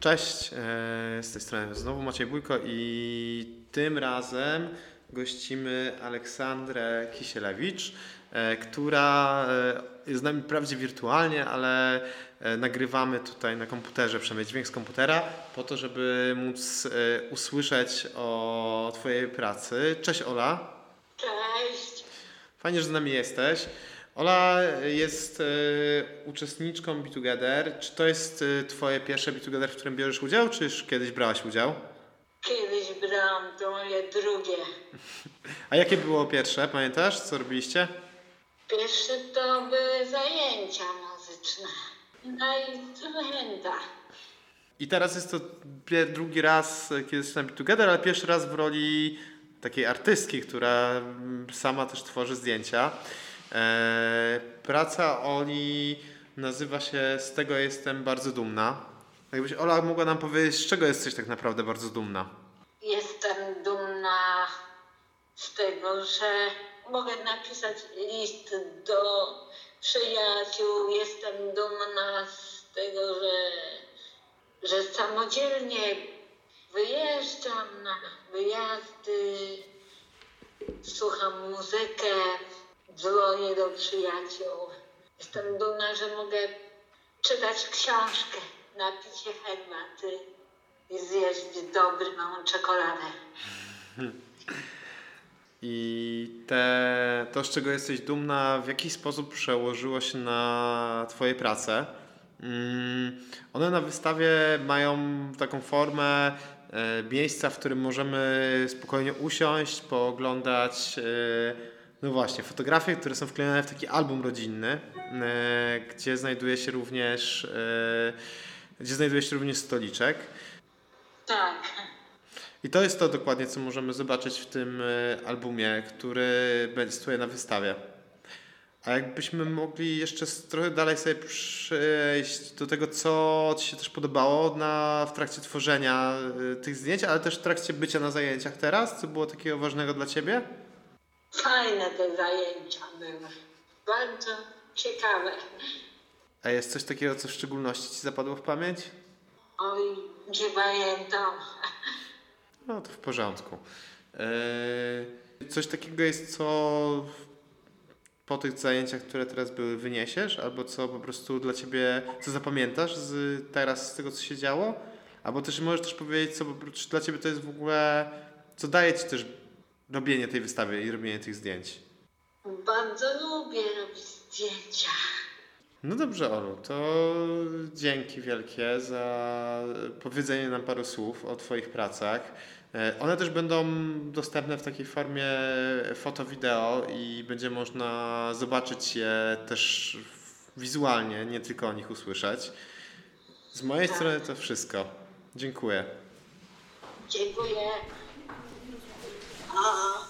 Cześć, e, z tej strony znowu Maciej Bójko i tym razem gościmy Aleksandrę Kisielewicz, e, która e, jest z nami wprawdzie wirtualnie, ale nagrywamy tutaj na komputerze, przynajmniej dźwięk z komputera, po to, żeby móc usłyszeć o Twojej pracy. Cześć Ola. Cześć. Fajnie, że z nami jesteś. Ola jest e, uczestniczką Be Together. Czy to jest e, Twoje pierwsze Be Together, w którym bierzesz udział, czy już kiedyś brałaś udział? Kiedyś brałam to moje drugie. A jakie było pierwsze? Pamiętasz, co robiliście? Pierwsze to były zajęcia muzyczne na instrumentach. I teraz jest to drugi raz, e, kiedy jesteś na Be Together, ale pierwszy raz w roli takiej artystki, która mm, sama też tworzy zdjęcia. E, praca Oli nazywa się Z tego jestem bardzo dumna. Jakbyś Ola mogła nam powiedzieć, z czego jesteś tak naprawdę bardzo dumna? Jestem dumna z tego, że mogę napisać list do przyjaciół. Jestem dumna z tego, że, że samodzielnie wyjeżdżam na wyjazdy, słucham muzykę, dzwonię do przyjaciół. Jestem dumna, że mogę czytać książkę, napić się herbaty i zjeść dobrą czekoladę. I te, to, z czego jesteś dumna, w jaki sposób przełożyło się na Twoje prace? Mm, One na wystawie mają taką formę e, miejsca, w którym możemy spokojnie usiąść, pooglądać, e, no właśnie, fotografie, które są wklejone w taki album rodzinny, e, gdzie znajduje się również, e, gdzie znajduje się również stoliczek. Tak. I to jest to dokładnie, co możemy zobaczyć w tym e, albumie, który będzie stoi na wystawie. A jakbyśmy mogli jeszcze trochę dalej sobie przejść do tego, co Ci się też podobało na, w trakcie tworzenia tych zdjęć, ale też w trakcie bycia na zajęciach teraz, co było takiego ważnego dla Ciebie? Fajne te zajęcia były. Bardzo ciekawe. A jest coś takiego, co w szczególności Ci zapadło w pamięć? Oj, nie pamiętam. No to w porządku. Eee, coś takiego jest, co po tych zajęciach, które teraz były, wyniesiesz? Albo co po prostu dla ciebie, co zapamiętasz z teraz z tego, co się działo? Albo też możesz też powiedzieć, co dla ciebie to jest w ogóle, co daje ci też robienie tej wystawy i robienie tych zdjęć? Bardzo lubię robić zdjęcia. No dobrze, Olu, to dzięki wielkie za powiedzenie nam paru słów o Twoich pracach. E, One też będą dostępne w takiej formie foto-wideo i będzie można zobaczyć je też wizualnie, nie tylko o nich usłyszeć. Z mojej strony to wszystko. Dziękuję. Dziękuję. A.